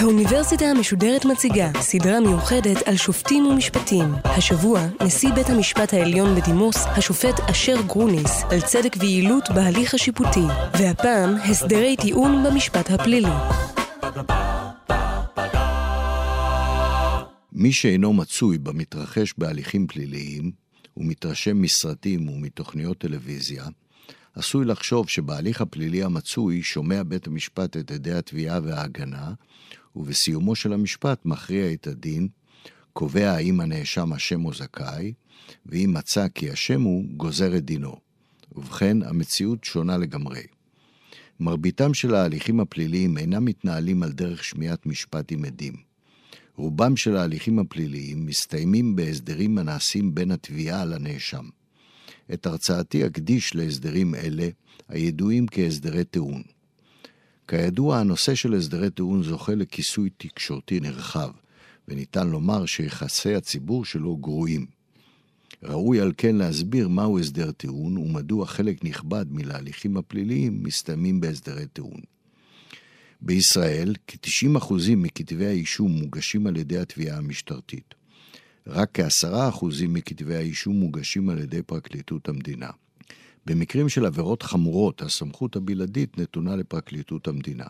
האוניברסיטה המשודרת מציגה סדרה מיוחדת על שופטים ומשפטים. השבוע, נשיא בית המשפט העליון בדימוס, השופט אשר גרוניס, על צדק ויעילות בהליך השיפוטי. והפעם, הסדרי טיעון במשפט הפלילי. מי שאינו מצוי במתרחש בהליכים פליליים, ומתרשם מסרטים ומתוכניות טלוויזיה, עשוי לחשוב שבהליך הפלילי המצוי שומע בית המשפט את עדי התביעה וההגנה, ובסיומו של המשפט מכריע את הדין, קובע האם הנאשם אשם או זכאי, ואם מצא כי אשם הוא, גוזר את דינו. ובכן, המציאות שונה לגמרי. מרביתם של ההליכים הפליליים אינם מתנהלים על דרך שמיעת משפט עם עדים. רובם של ההליכים הפליליים מסתיימים בהסדרים הנעשים בין התביעה לנאשם. את הרצאתי אקדיש להסדרים אלה, הידועים כהסדרי טיעון. כידוע, הנושא של הסדרי טיעון זוכה לכיסוי תקשורתי נרחב, וניתן לומר שיחסי הציבור שלו גרועים. ראוי על כן להסביר מהו הסדר טיעון ומדוע חלק נכבד מלהליכים הפליליים מסתיימים בהסדרי טיעון. בישראל, כ-90% מכתבי האישום מוגשים על ידי התביעה המשטרתית. רק כ-10% מכתבי האישום מוגשים על ידי פרקליטות המדינה. במקרים של עבירות חמורות, הסמכות הבלעדית נתונה לפרקליטות המדינה.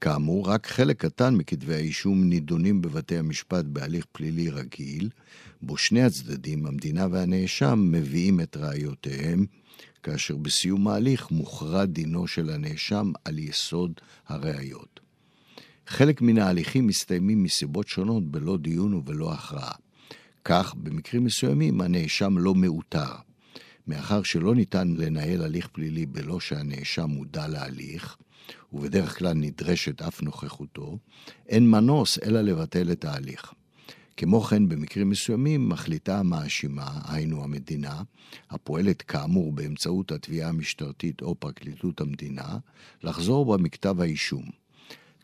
כאמור, רק חלק קטן מכתבי האישום נידונים בבתי המשפט בהליך פלילי רגיל, בו שני הצדדים, המדינה והנאשם, מביאים את ראיותיהם, כאשר בסיום ההליך מוכרע דינו של הנאשם על יסוד הראיות. חלק מן ההליכים מסתיימים מסיבות שונות בלא דיון ובלא הכרעה. כך, במקרים מסוימים הנאשם לא מאותר. מאחר שלא ניתן לנהל הליך פלילי בלא שהנאשם מודע להליך, ובדרך כלל נדרשת אף נוכחותו, אין מנוס אלא לבטל את ההליך. כמו כן, במקרים מסוימים מחליטה המאשימה, היינו המדינה, הפועלת כאמור באמצעות התביעה המשטרתית או פרקליטות המדינה, לחזור בה מכתב האישום.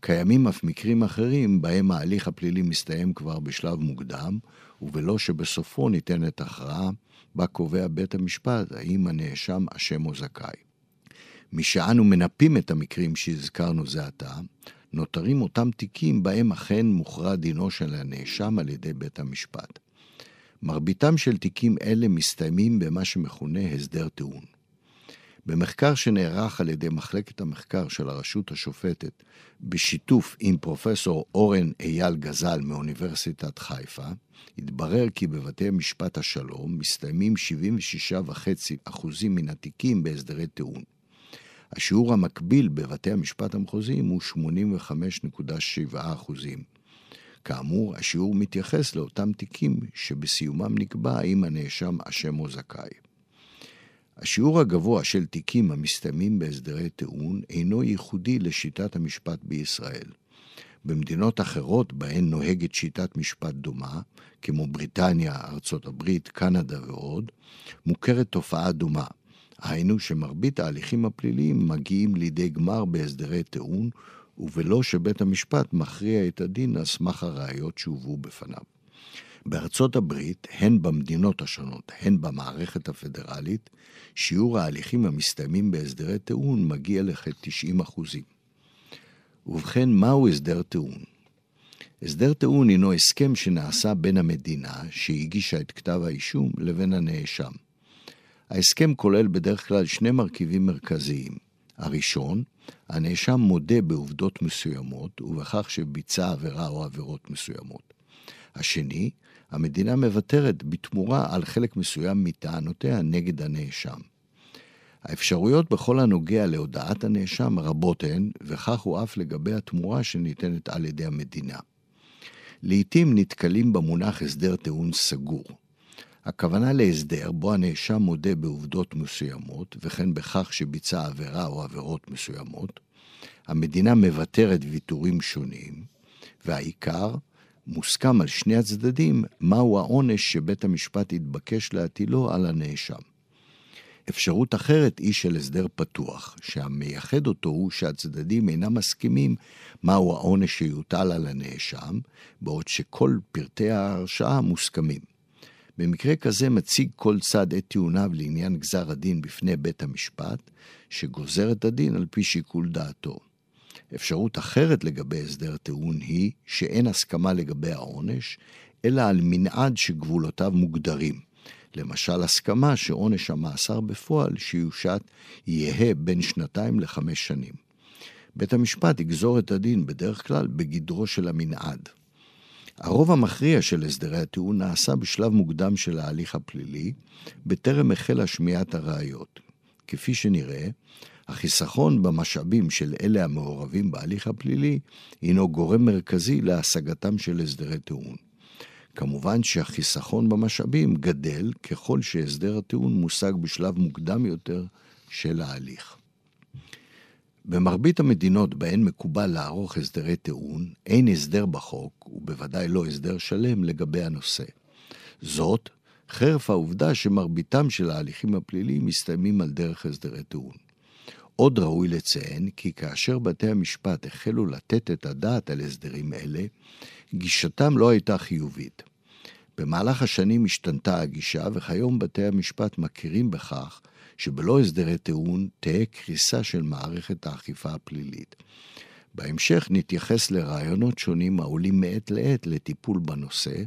קיימים אף מקרים אחרים בהם ההליך הפלילי מסתיים כבר בשלב מוקדם, ובלא שבסופו ניתנת הכרעה, בה קובע בית המשפט האם הנאשם אשם או זכאי. משאנו מנפים את המקרים שהזכרנו זה עתה, נותרים אותם תיקים בהם אכן מוכרע דינו של הנאשם על ידי בית המשפט. מרביתם של תיקים אלה מסתיימים במה שמכונה הסדר טיעון. במחקר שנערך על ידי מחלקת המחקר של הרשות השופטת, בשיתוף עם פרופסור אורן אייל גזל מאוניברסיטת חיפה, התברר כי בבתי משפט השלום מסתיימים 76.5% מן התיקים בהסדרי טיעון. השיעור המקביל בבתי המשפט המחוזיים הוא 85.7%. כאמור, השיעור מתייחס לאותם תיקים שבסיומם נקבע האם הנאשם אשם או זכאי. השיעור הגבוה של תיקים המסתיימים בהסדרי טיעון אינו ייחודי לשיטת המשפט בישראל. במדינות אחרות בהן נוהגת שיטת משפט דומה, כמו בריטניה, ארצות הברית, קנדה ועוד, מוכרת תופעה דומה. היינו שמרבית ההליכים הפליליים מגיעים לידי גמר בהסדרי טיעון, ובלא שבית המשפט מכריע את הדין על סמך הראיות שהובאו בפניו. בארצות הברית, הן במדינות השונות, הן במערכת הפדרלית, שיעור ההליכים המסתיימים בהסדרי טיעון מגיע לכ-90 אחוזים. ובכן, מהו הסדר טיעון? הסדר טיעון הינו הסכם שנעשה בין המדינה, שהגישה את כתב האישום, לבין הנאשם. ההסכם כולל בדרך כלל שני מרכיבים מרכזיים. הראשון, הנאשם מודה בעובדות מסוימות ובכך שביצע עבירה או עבירות מסוימות. השני, המדינה מוותרת בתמורה על חלק מסוים מטענותיה נגד הנאשם. האפשרויות בכל הנוגע להודעת הנאשם רבות הן, וכך הוא אף לגבי התמורה שניתנת על ידי המדינה. לעתים נתקלים במונח הסדר טיעון סגור. הכוונה להסדר בו הנאשם מודה בעובדות מסוימות, וכן בכך שביצע עבירה או עבירות מסוימות, המדינה מוותרת ויתורים שונים, והעיקר, מוסכם על שני הצדדים מהו העונש שבית המשפט יתבקש להטילו על הנאשם. אפשרות אחרת היא של הסדר פתוח, שהמייחד אותו הוא שהצדדים אינם מסכימים מהו העונש שיוטל על הנאשם, בעוד שכל פרטי ההרשעה מוסכמים. במקרה כזה מציג כל צד את טיעוניו לעניין גזר הדין בפני בית המשפט, שגוזר את הדין על פי שיקול דעתו. אפשרות אחרת לגבי הסדר טיעון היא שאין הסכמה לגבי העונש, אלא על מנעד שגבולותיו מוגדרים. למשל, הסכמה שעונש המאסר בפועל שיושת יהא בין שנתיים לחמש שנים. בית המשפט יגזור את הדין בדרך כלל בגדרו של המנעד. הרוב המכריע של הסדרי הטיעון נעשה בשלב מוקדם של ההליך הפלילי, בטרם החלה שמיעת הראיות. כפי שנראה, החיסכון במשאבים של אלה המעורבים בהליך הפלילי הינו גורם מרכזי להשגתם של הסדרי טיעון. כמובן שהחיסכון במשאבים גדל ככל שהסדר הטיעון מושג בשלב מוקדם יותר של ההליך. במרבית המדינות בהן מקובל לערוך הסדרי טיעון, אין הסדר בחוק, ובוודאי לא הסדר שלם, לגבי הנושא. זאת, חרף העובדה שמרביתם של ההליכים הפליליים מסתיימים על דרך הסדרי טיעון. עוד ראוי לציין כי כאשר בתי המשפט החלו לתת את הדעת על הסדרים אלה, גישתם לא הייתה חיובית. במהלך השנים השתנתה הגישה, וכיום בתי המשפט מכירים בכך שבלא הסדרי טיעון תהא קריסה של מערכת האכיפה הפלילית. בהמשך נתייחס לרעיונות שונים העולים מעת לעת לטיפול בנושא,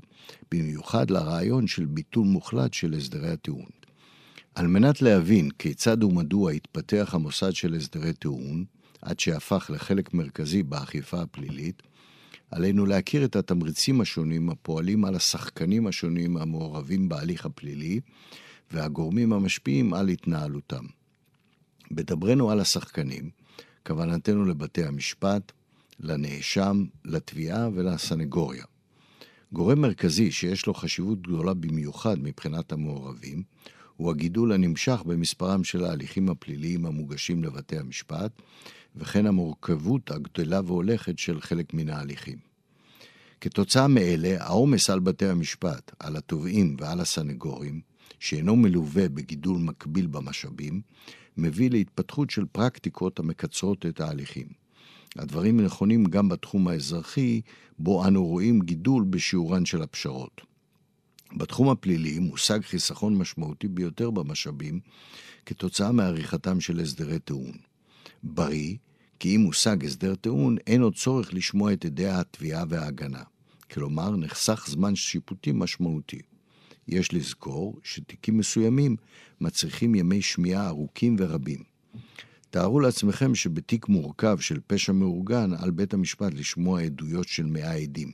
במיוחד לרעיון של ביטול מוחלט של הסדרי הטיעון. על מנת להבין כיצד ומדוע התפתח המוסד של הסדרי טיעון, עד שהפך לחלק מרכזי באכיפה הפלילית, עלינו להכיר את התמריצים השונים הפועלים על השחקנים השונים המעורבים בהליך הפלילי והגורמים המשפיעים על התנהלותם. בדברנו על השחקנים, כוונתנו לבתי המשפט, לנאשם, לתביעה ולסנגוריה. גורם מרכזי שיש לו חשיבות גדולה במיוחד מבחינת המעורבים, הוא הגידול הנמשך במספרם של ההליכים הפליליים המוגשים לבתי המשפט, וכן המורכבות הגדלה והולכת של חלק מן ההליכים. כתוצאה מאלה, העומס על בתי המשפט, על התובעים ועל הסנגורים, שאינו מלווה בגידול מקביל במשאבים, מביא להתפתחות של פרקטיקות המקצרות את ההליכים. הדברים נכונים גם בתחום האזרחי, בו אנו רואים גידול בשיעורן של הפשרות. בתחום הפלילי מושג חיסכון משמעותי ביותר במשאבים כתוצאה מעריכתם של הסדרי טיעון. בריא, כי אם מושג הסדר טיעון, אין עוד צורך לשמוע את עדי התביעה וההגנה. כלומר, נחסך זמן שיפוטי משמעותי. יש לזכור שתיקים מסוימים מצריכים ימי שמיעה ארוכים ורבים. תארו לעצמכם שבתיק מורכב של פשע מאורגן על בית המשפט לשמוע עדויות של מאה עדים.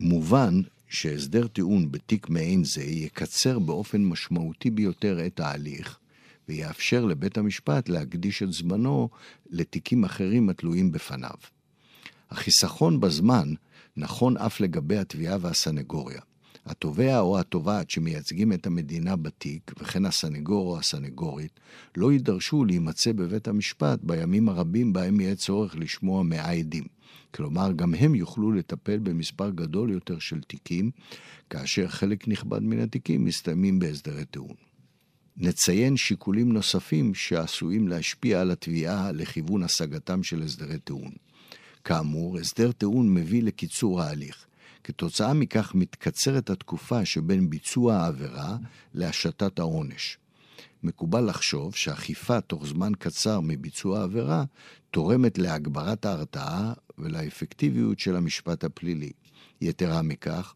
מובן שהסדר טיעון בתיק מעין זה יקצר באופן משמעותי ביותר את ההליך, ויאפשר לבית המשפט להקדיש את זמנו לתיקים אחרים התלויים בפניו. החיסכון בזמן נכון אף לגבי התביעה והסנגוריה. התובע או התובעת שמייצגים את המדינה בתיק, וכן הסנגור או הסנגורית, לא יידרשו להימצא בבית המשפט בימים הרבים בהם יהיה צורך לשמוע מאה עדים. כלומר, גם הם יוכלו לטפל במספר גדול יותר של תיקים, כאשר חלק נכבד מן התיקים מסתיימים בהסדרי טיעון. נציין שיקולים נוספים שעשויים להשפיע על התביעה לכיוון השגתם של הסדרי טיעון. כאמור, הסדר טיעון מביא לקיצור ההליך. כתוצאה מכך מתקצרת התקופה שבין ביצוע העבירה להשתת העונש. מקובל לחשוב שאכיפה תוך זמן קצר מביצוע העבירה תורמת להגברת ההרתעה ולאפקטיביות של המשפט הפלילי. יתרה מכך,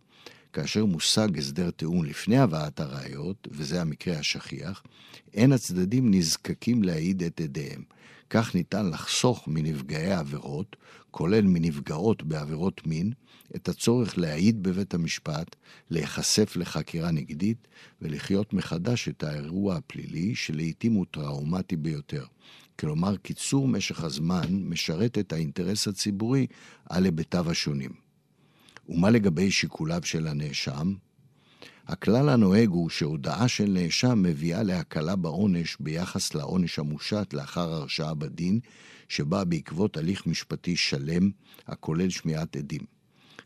כאשר מושג הסדר טיעון לפני הבאת הראיות, וזה המקרה השכיח, אין הצדדים נזקקים להעיד את עדיהם. כך ניתן לחסוך מנפגעי העבירות, כולל מנפגעות בעבירות מין, את הצורך להעיד בבית המשפט, להיחשף לחקירה נגדית ולחיות מחדש את האירוע הפלילי, שלעיתים הוא טראומטי ביותר. כלומר, קיצור משך הזמן משרת את האינטרס הציבורי על היבטיו השונים. ומה לגבי שיקוליו של הנאשם? הכלל הנוהג הוא שהודאה של נאשם מביאה להקלה בעונש ביחס לעונש המושת לאחר הרשעה בדין, שבא בעקבות הליך משפטי שלם, הכולל שמיעת עדים.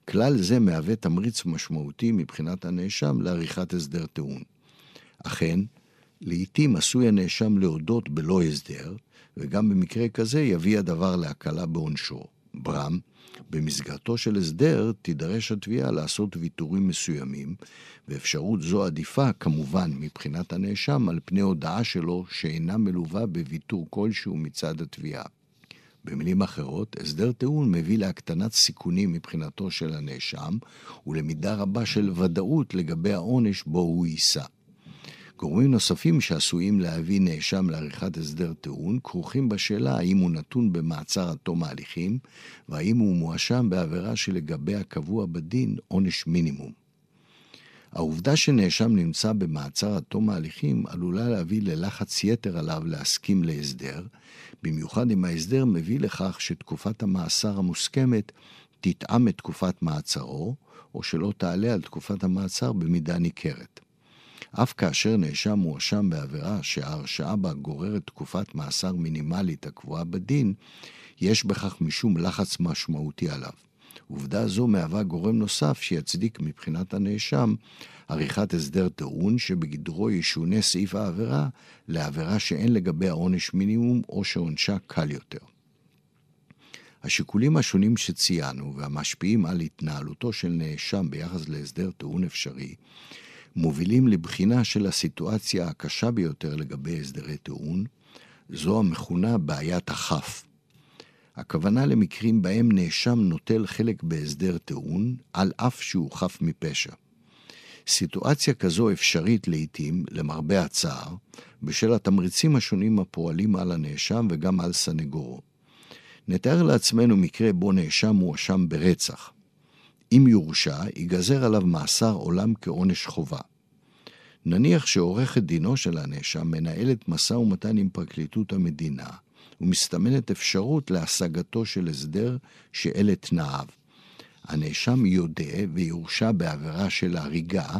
כלל זה מהווה תמריץ משמעותי מבחינת הנאשם לעריכת הסדר טיעון. אכן, לעתים עשוי הנאשם להודות בלא הסדר, וגם במקרה כזה יביא הדבר להקלה בעונשו. ברם, במסגרתו של הסדר תידרש התביעה לעשות ויתורים מסוימים, ואפשרות זו עדיפה כמובן מבחינת הנאשם על פני הודעה שלו שאינה מלווה בוויתור כלשהו מצד התביעה. במילים אחרות, הסדר טיעון מביא להקטנת סיכונים מבחינתו של הנאשם ולמידה רבה של ודאות לגבי העונש בו הוא יישא. גורמים נוספים שעשויים להביא נאשם לעריכת הסדר טיעון כרוכים בשאלה האם הוא נתון במעצר עד תום ההליכים והאם הוא מואשם בעבירה שלגביה קבוע בדין עונש מינימום. העובדה שנאשם נמצא במעצר עד תום ההליכים עלולה להביא ללחץ יתר עליו להסכים להסדר, במיוחד אם ההסדר מביא לכך שתקופת המאסר המוסכמת תתאם את תקופת מעצרו, או שלא תעלה על תקופת המעצר במידה ניכרת. אף כאשר נאשם מואשם בעבירה שההרשעה בה גוררת תקופת מאסר מינימלית הקבועה בדין, יש בכך משום לחץ משמעותי עליו. עובדה זו מהווה גורם נוסף שיצדיק מבחינת הנאשם עריכת הסדר טיעון שבגדרו ישונה סעיף העבירה לעבירה שאין לגביה עונש מינימום או שעונשה קל יותר. השיקולים השונים שציינו והמשפיעים על התנהלותו של נאשם ביחס להסדר טיעון אפשרי מובילים לבחינה של הסיטואציה הקשה ביותר לגבי הסדרי טיעון, זו המכונה בעיית הכף. הכוונה למקרים בהם נאשם נוטל חלק בהסדר טיעון, על אף שהוא חף מפשע. סיטואציה כזו אפשרית לעתים, למרבה הצער, בשל התמריצים השונים הפועלים על הנאשם וגם על סנגורו. נתאר לעצמנו מקרה בו נאשם מואשם ברצח. אם יורשע, ייגזר עליו מאסר עולם כעונש חובה. נניח שעורכת דינו של הנאשם מנהלת משא ומתן עם פרקליטות המדינה, ומסתמנת אפשרות להשגתו של הסדר שאלה תנאיו. הנאשם יודה ויורשע בעבירה של הריגה,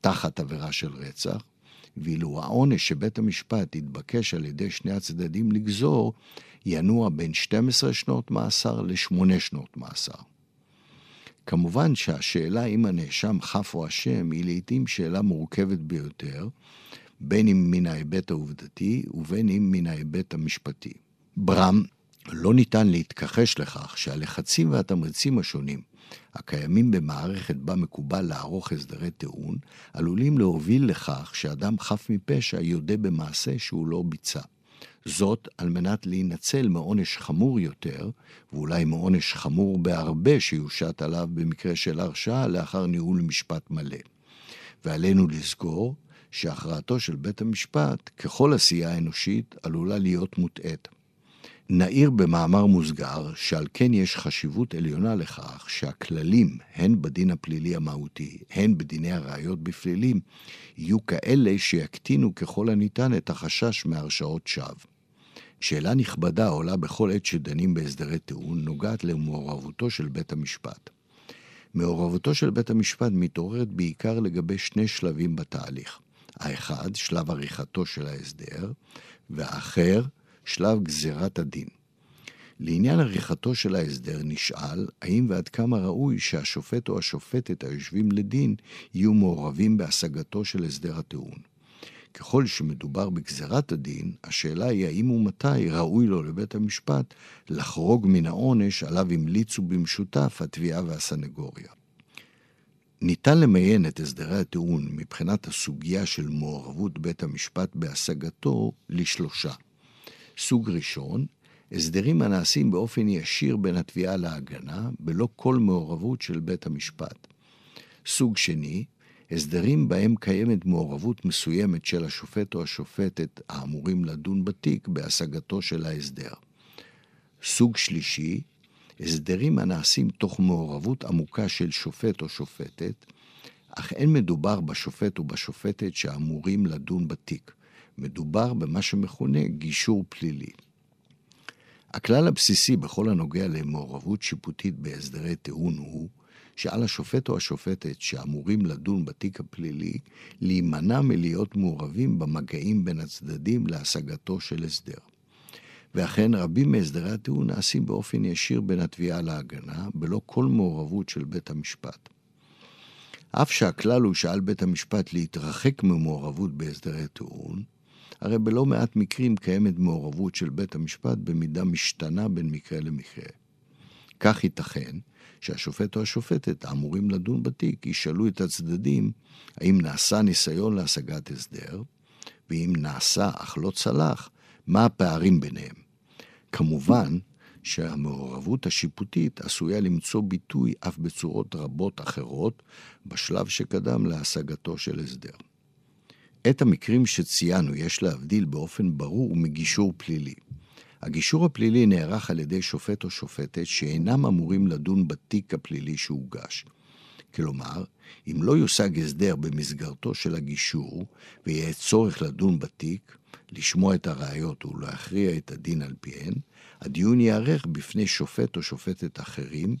תחת עבירה של רצח, ואילו העונש שבית המשפט התבקש על ידי שני הצדדים לגזור, ינוע בין 12 שנות מאסר ל-8 שנות מאסר. כמובן שהשאלה אם הנאשם חף או אשם היא לעיתים שאלה מורכבת ביותר, בין אם מן ההיבט העובדתי ובין אם מן ההיבט המשפטי. ברם, לא ניתן להתכחש לכך שהלחצים והתמריצים השונים הקיימים במערכת בה מקובל לערוך הסדרי טיעון, עלולים להוביל לכך שאדם חף מפשע יודה במעשה שהוא לא ביצע. זאת על מנת להינצל מעונש חמור יותר, ואולי מעונש חמור בהרבה שיושת עליו במקרה של הרשעה לאחר ניהול משפט מלא. ועלינו לזכור שהכרעתו של בית המשפט, ככל עשייה אנושית, עלולה להיות מוטעית. נעיר במאמר מוסגר שעל כן יש חשיבות עליונה לכך שהכללים, הן בדין הפלילי המהותי, הן בדיני הראיות בפלילים, יהיו כאלה שיקטינו ככל הניתן את החשש מהרשעות שווא. שאלה נכבדה העולה בכל עת שדנים בהסדרי טיעון נוגעת למעורבותו של בית המשפט. מעורבותו של בית המשפט מתעוררת בעיקר לגבי שני שלבים בתהליך. האחד, שלב עריכתו של ההסדר, והאחר, שלב גזירת הדין. לעניין עריכתו של ההסדר נשאל האם ועד כמה ראוי שהשופט או השופטת היושבים לדין יהיו מעורבים בהשגתו של הסדר הטיעון. ככל שמדובר בגזירת הדין, השאלה היא האם ומתי ראוי לו לבית המשפט לחרוג מן העונש עליו המליצו במשותף התביעה והסנגוריה. ניתן למיין את הסדרי הטיעון מבחינת הסוגיה של מעורבות בית המשפט בהשגתו לשלושה. סוג ראשון, הסדרים הנעשים באופן ישיר בין התביעה להגנה, בלא כל מעורבות של בית המשפט. סוג שני, הסדרים בהם קיימת מעורבות מסוימת של השופט או השופטת האמורים לדון בתיק בהשגתו של ההסדר. סוג שלישי, הסדרים הנעשים תוך מעורבות עמוקה של שופט או שופטת, אך אין מדובר בשופט או בשופטת שאמורים לדון בתיק. מדובר במה שמכונה גישור פלילי. הכלל הבסיסי בכל הנוגע למעורבות שיפוטית בהסדרי טיעון הוא שעל השופט או השופטת שאמורים לדון בתיק הפלילי להימנע מלהיות מעורבים במגעים בין הצדדים להשגתו של הסדר. ואכן רבים מהסדרי הטיעון נעשים באופן ישיר בין התביעה להגנה, בלא כל מעורבות של בית המשפט. אף שהכלל הוא שעל בית המשפט להתרחק ממעורבות בהסדרי טיעון, הרי בלא מעט מקרים קיימת מעורבות של בית המשפט במידה משתנה בין מקרה למקרה. כך ייתכן שהשופט או השופטת האמורים לדון בתיק ישאלו את הצדדים האם נעשה ניסיון להשגת הסדר, ואם נעשה אך לא צלח, מה הפערים ביניהם. כמובן שהמעורבות השיפוטית עשויה למצוא ביטוי אף בצורות רבות אחרות בשלב שקדם להשגתו של הסדר. את המקרים שציינו יש להבדיל באופן ברור מגישור פלילי. הגישור הפלילי נערך על ידי שופט או שופטת שאינם אמורים לדון בתיק הפלילי שהוגש. כלומר, אם לא יושג הסדר במסגרתו של הגישור ויהיה צורך לדון בתיק, לשמוע את הראיות ולהכריע את הדין על פיהן, הדיון ייערך בפני שופט או שופטת אחרים,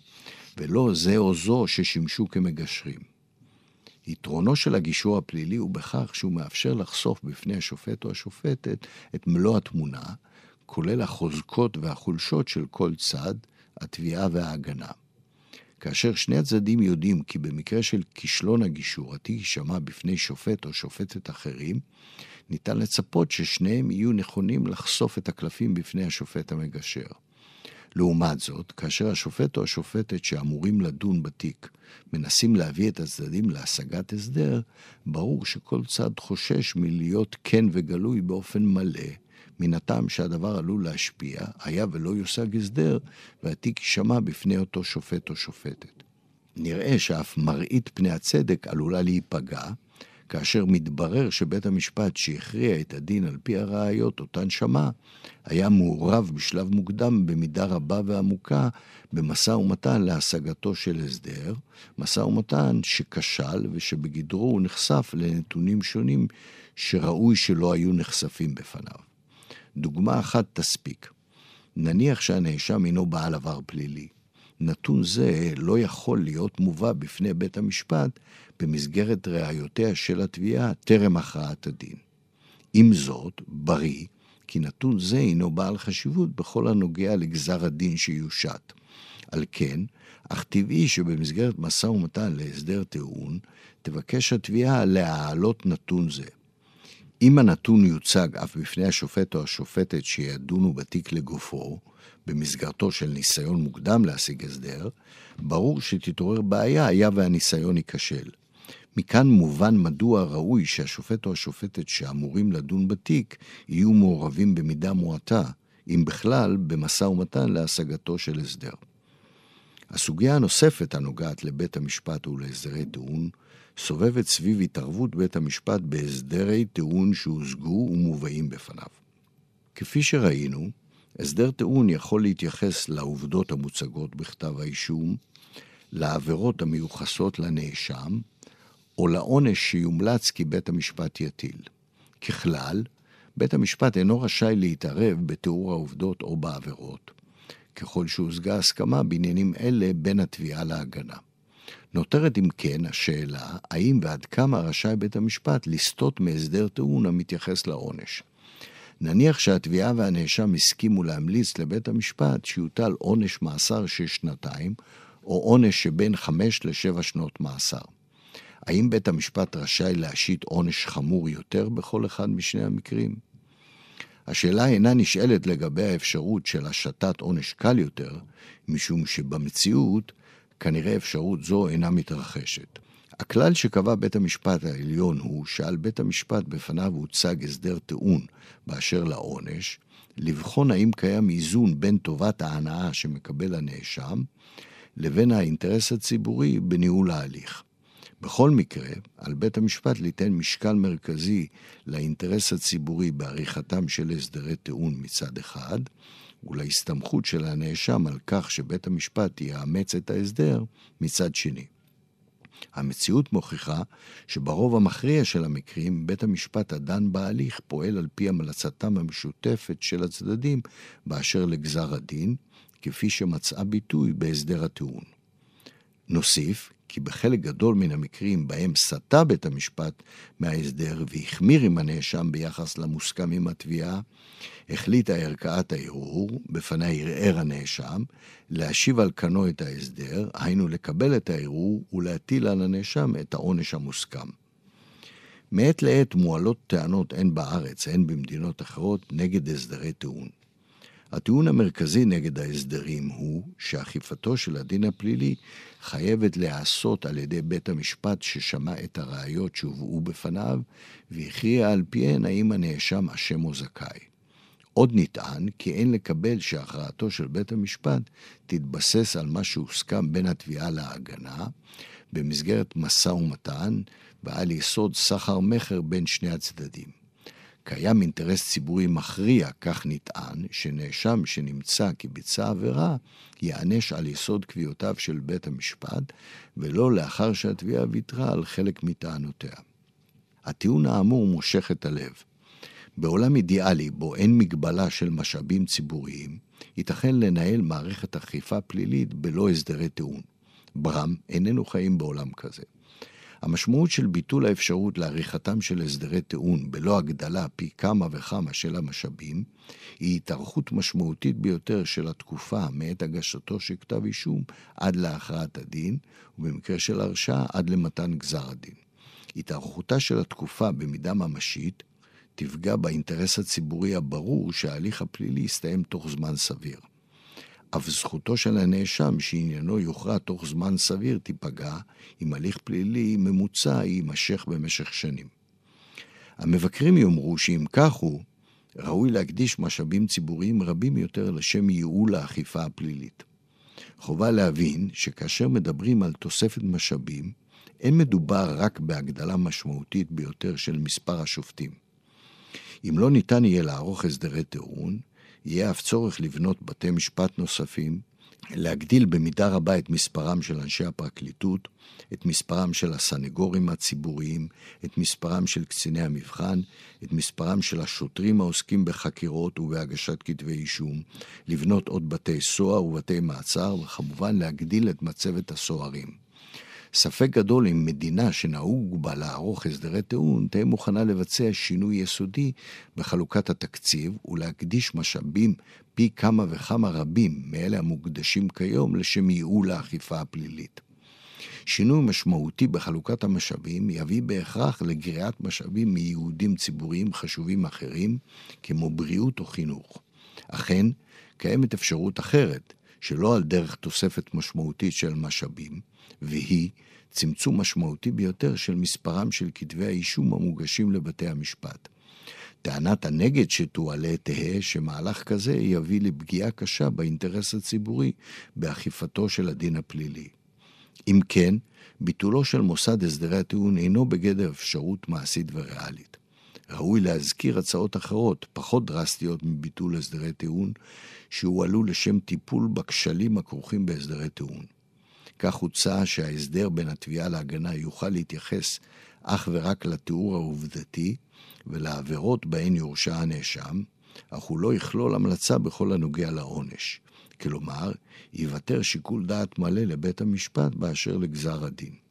ולא זה או זו ששימשו כמגשרים. יתרונו של הגישור הפלילי הוא בכך שהוא מאפשר לחשוף בפני השופט או השופטת את מלוא התמונה, כולל החוזקות והחולשות של כל צד, התביעה וההגנה. כאשר שני הצדדים יודעים כי במקרה של כישלון הגישור התיק יישמע בפני שופט או שופטת אחרים, ניתן לצפות ששניהם יהיו נכונים לחשוף את הקלפים בפני השופט המגשר. לעומת זאת, כאשר השופט או השופטת שאמורים לדון בתיק מנסים להביא את הצדדים להשגת הסדר, ברור שכל צד חושש מלהיות כן וגלוי באופן מלא, מן הטעם שהדבר עלול להשפיע, היה ולא יושג הסדר, והתיק יישמע בפני אותו שופט או שופטת. נראה שאף מראית פני הצדק עלולה להיפגע, כאשר מתברר שבית המשפט שהכריע את הדין על פי הראיות אותן שמע, היה מעורב בשלב מוקדם במידה רבה ועמוקה במשא ומתן להשגתו של הסדר, משא ומתן שכשל ושבגדרו הוא נחשף לנתונים שונים שראוי שלא היו נחשפים בפניו. דוגמה אחת תספיק. נניח שהנאשם אינו בעל עבר פלילי. נתון זה לא יכול להיות מובא בפני בית המשפט במסגרת ראיותיה של התביעה טרם הכרעת הדין. עם זאת, בריא כי נתון זה הינו בעל חשיבות בכל הנוגע לגזר הדין שיושת. על כן, אך טבעי שבמסגרת משא ומתן להסדר טיעון, תבקש התביעה להעלות נתון זה. אם הנתון יוצג אף בפני השופט או השופטת שידונו בתיק לגופו, במסגרתו של ניסיון מוקדם להשיג הסדר, ברור שתתעורר בעיה היה והניסיון ייכשל. מכאן מובן מדוע ראוי שהשופט או השופטת שאמורים לדון בתיק יהיו מעורבים במידה מועטה, אם בכלל, במשא ומתן להשגתו של הסדר. הסוגיה הנוספת הנוגעת לבית המשפט ולהסדרי טיעון סובבת סביב התערבות בית המשפט בהסדרי טיעון שהושגו ומובאים בפניו. כפי שראינו, הסדר טיעון יכול להתייחס לעובדות המוצגות בכתב האישום, לעבירות המיוחסות לנאשם, או לעונש שיומלץ כי בית המשפט יטיל. ככלל, בית המשפט אינו רשאי להתערב בתיאור העובדות או בעבירות, ככל שהושגה הסכמה בעניינים אלה בין התביעה להגנה. נותרת אם כן השאלה, האם ועד כמה רשאי בית המשפט לסטות מהסדר טיעון המתייחס לעונש. נניח שהתביעה והנאשם הסכימו להמליץ לבית המשפט שיוטל עונש מאסר של שנתיים, או עונש שבין חמש לשבע שנות מאסר. האם בית המשפט רשאי להשית עונש חמור יותר בכל אחד משני המקרים? השאלה אינה נשאלת לגבי האפשרות של השתת עונש קל יותר, משום שבמציאות כנראה אפשרות זו אינה מתרחשת. הכלל שקבע בית המשפט העליון הוא שעל בית המשפט בפניו הוצג הסדר טיעון באשר לעונש, לבחון האם קיים איזון בין טובת ההנאה שמקבל הנאשם לבין האינטרס הציבורי בניהול ההליך. בכל מקרה, על בית המשפט ליתן משקל מרכזי לאינטרס הציבורי בעריכתם של הסדרי טיעון מצד אחד, ולהסתמכות של הנאשם על כך שבית המשפט יאמץ את ההסדר מצד שני. המציאות מוכיחה שברוב המכריע של המקרים, בית המשפט הדן בהליך פועל על פי המלצתם המשותפת של הצדדים באשר לגזר הדין, כפי שמצאה ביטוי בהסדר הטיעון. נוסיף כי בחלק גדול מן המקרים בהם סטה בית המשפט מההסדר והחמיר עם הנאשם ביחס למוסכם עם התביעה, החליטה ערכאת הערעור, בפניה ערער הנאשם, להשיב על כנו את ההסדר, היינו לקבל את הערעור ולהטיל על הנאשם את העונש המוסכם. מעת לעת מועלות טענות הן בארץ הן במדינות אחרות נגד הסדרי טיעון. הטיעון המרכזי נגד ההסדרים הוא שאכיפתו של הדין הפלילי חייבת להיעשות על ידי בית המשפט ששמע את הראיות שהובאו בפניו והכריע על פיהן האם הנאשם אשם או זכאי. עוד נטען כי אין לקבל שהכרעתו של בית המשפט תתבסס על מה שהוסכם בין התביעה להגנה במסגרת משא ומתן ועל יסוד סחר-מכר בין שני הצדדים. קיים אינטרס ציבורי מכריע, כך נטען, שנאשם שנמצא כי ביצע עבירה, ייענש על יסוד קביעותיו של בית המשפט, ולא לאחר שהתביעה ויתרה על חלק מטענותיה. הטיעון האמור מושך את הלב. בעולם אידיאלי בו אין מגבלה של משאבים ציבוריים, ייתכן לנהל מערכת אכיפה פלילית בלא הסדרי טיעון. ברם איננו חיים בעולם כזה. המשמעות של ביטול האפשרות לעריכתם של הסדרי טיעון בלא הגדלה פי כמה וכמה של המשאבים, היא התארכות משמעותית ביותר של התקופה מעת הגשתו של כתב אישום עד להכרעת הדין, ובמקרה של הרשעה עד למתן גזר הדין. התארכותה של התקופה במידה ממשית תפגע באינטרס הציבורי הברור שההליך הפלילי יסתיים תוך זמן סביר. אף זכותו של הנאשם שעניינו יוכרע תוך זמן סביר תיפגע אם הליך פלילי ממוצע יימשך במשך שנים. המבקרים יאמרו שאם כך הוא, ראוי להקדיש משאבים ציבוריים רבים יותר לשם ייעול האכיפה הפלילית. חובה להבין שכאשר מדברים על תוספת משאבים, אין מדובר רק בהגדלה משמעותית ביותר של מספר השופטים. אם לא ניתן יהיה לערוך הסדרי טיעון, יהיה אף צורך לבנות בתי משפט נוספים, להגדיל במידה רבה את מספרם של אנשי הפרקליטות, את מספרם של הסנגורים הציבוריים, את מספרם של קציני המבחן, את מספרם של השוטרים העוסקים בחקירות ובהגשת כתבי אישום, לבנות עוד בתי סוהר ובתי מעצר, וכמובן להגדיל את מצבת הסוהרים. ספק גדול אם מדינה שנהוג בה לערוך הסדרי טיעון תהיה מוכנה לבצע שינוי יסודי בחלוקת התקציב ולהקדיש משאבים פי כמה וכמה רבים מאלה המוקדשים כיום לשם ייעול האכיפה הפלילית. שינוי משמעותי בחלוקת המשאבים יביא בהכרח לגריעת משאבים מייעודים ציבוריים חשובים אחרים, כמו בריאות או חינוך. אכן, קיימת אפשרות אחרת, שלא על דרך תוספת משמעותית של משאבים, והיא צמצום משמעותי ביותר של מספרם של כתבי האישום המוגשים לבתי המשפט. טענת הנגד שתועלה תהא שמהלך כזה יביא לפגיעה קשה באינטרס הציבורי באכיפתו של הדין הפלילי. אם כן, ביטולו של מוסד הסדרי הטיעון אינו בגדר אפשרות מעשית וריאלית. ראוי להזכיר הצעות אחרות, פחות דרסטיות מביטול הסדרי טיעון, שהועלו לשם טיפול בכשלים הכרוכים בהסדרי טיעון. כך הוצע שההסדר בין התביעה להגנה יוכל להתייחס אך ורק לתיאור העובדתי ולעבירות בהן יורשע הנאשם, אך הוא לא יכלול המלצה בכל הנוגע לעונש. כלומר, ייוותר שיקול דעת מלא לבית המשפט באשר לגזר הדין.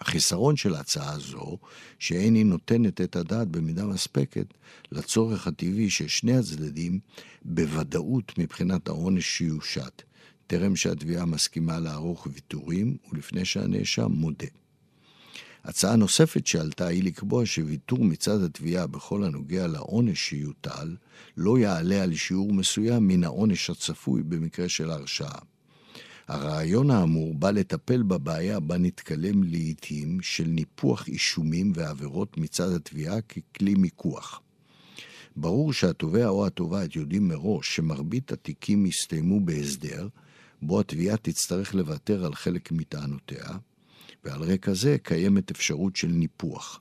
החיסרון של הצעה זו, שאין היא נותנת את הדעת במידה מספקת לצורך הטבעי של שני הצדדים בוודאות מבחינת העונש שיושת, טרם שהתביעה מסכימה לערוך ויתורים ולפני שהנאשם מודה. הצעה נוספת שעלתה היא לקבוע שוויתור מצד התביעה בכל הנוגע לעונש שיוטל לא יעלה על שיעור מסוים מן העונש הצפוי במקרה של הרשעה. הרעיון האמור בא לטפל בבעיה בה נתקלם לעיתים של ניפוח אישומים ועבירות מצד התביעה ככלי מיקוח. ברור שהתובע או התובעת יודעים מראש שמרבית התיקים יסתיימו בהסדר, בו התביעה תצטרך לוותר על חלק מטענותיה, ועל רקע זה קיימת אפשרות של ניפוח.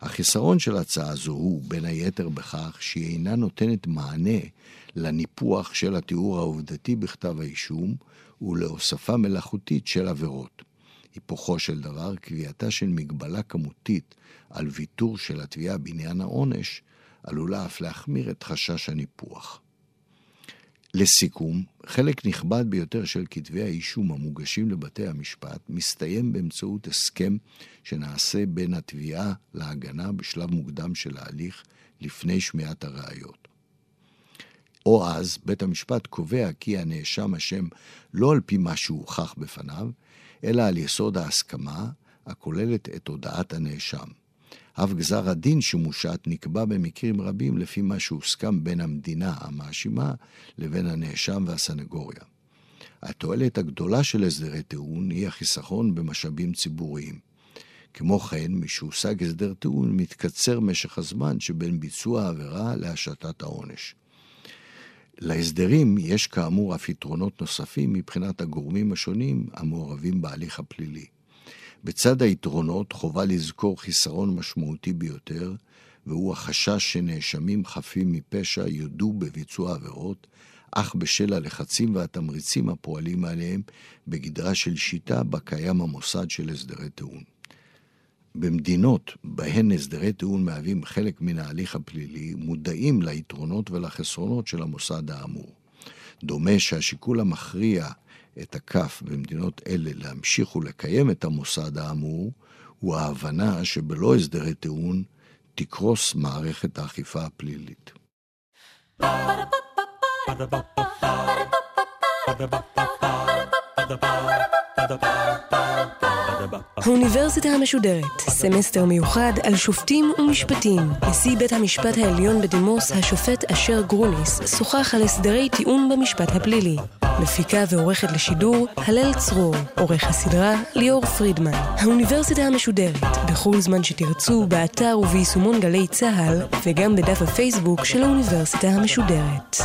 החיסרון של הצעה זו הוא, בין היתר, בכך שהיא אינה נותנת מענה לניפוח של התיאור העובדתי בכתב האישום ולהוספה מלאכותית של עבירות. היפוכו של דבר, קביעתה של מגבלה כמותית על ויתור של התביעה בעניין העונש, עלולה אף להחמיר את חשש הניפוח. לסיכום, חלק נכבד ביותר של כתבי האישום המוגשים לבתי המשפט מסתיים באמצעות הסכם שנעשה בין התביעה להגנה בשלב מוקדם של ההליך לפני שמיעת הראיות. או אז בית המשפט קובע כי הנאשם אשם לא על פי מה שהוכח בפניו, אלא על יסוד ההסכמה הכוללת את הודעת הנאשם. אף גזר הדין שמושת נקבע במקרים רבים לפי מה שהוסכם בין המדינה המאשימה לבין הנאשם והסנגוריה. התועלת הגדולה של הסדרי טיעון היא החיסכון במשאבים ציבוריים. כמו כן, משהושג הסדר טיעון, מתקצר משך הזמן שבין ביצוע העבירה להשתת העונש. להסדרים יש כאמור אף יתרונות נוספים מבחינת הגורמים השונים המעורבים בהליך הפלילי. בצד היתרונות חובה לזכור חיסרון משמעותי ביותר, והוא החשש שנאשמים חפים מפשע יודו בביצוע עבירות, אך בשל הלחצים והתמריצים הפועלים עליהם בגדרה של שיטה בה קיים המוסד של הסדרי טיעון. במדינות בהן הסדרי טיעון מהווים חלק מן ההליך הפלילי, מודעים ליתרונות ולחסרונות של המוסד האמור. דומה שהשיקול המכריע את הכף במדינות אלה להמשיך ולקיים את המוסד האמור, הוא ההבנה שבלא הסדרי טיעון תקרוס מערכת האכיפה הפלילית. האוניברסיטה המשודרת, סמסטר מיוחד על שופטים ומשפטים. נשיא בית המשפט העליון בדימוס, השופט אשר גרוניס, שוחח על הסדרי טיעון במשפט הפלילי. מפיקה ועורכת לשידור, הלל צרור. עורך הסדרה, ליאור פרידמן. האוניברסיטה המשודרת, בכל זמן שתרצו, באתר וביישומון גלי צה"ל, וגם בדף הפייסבוק של האוניברסיטה המשודרת.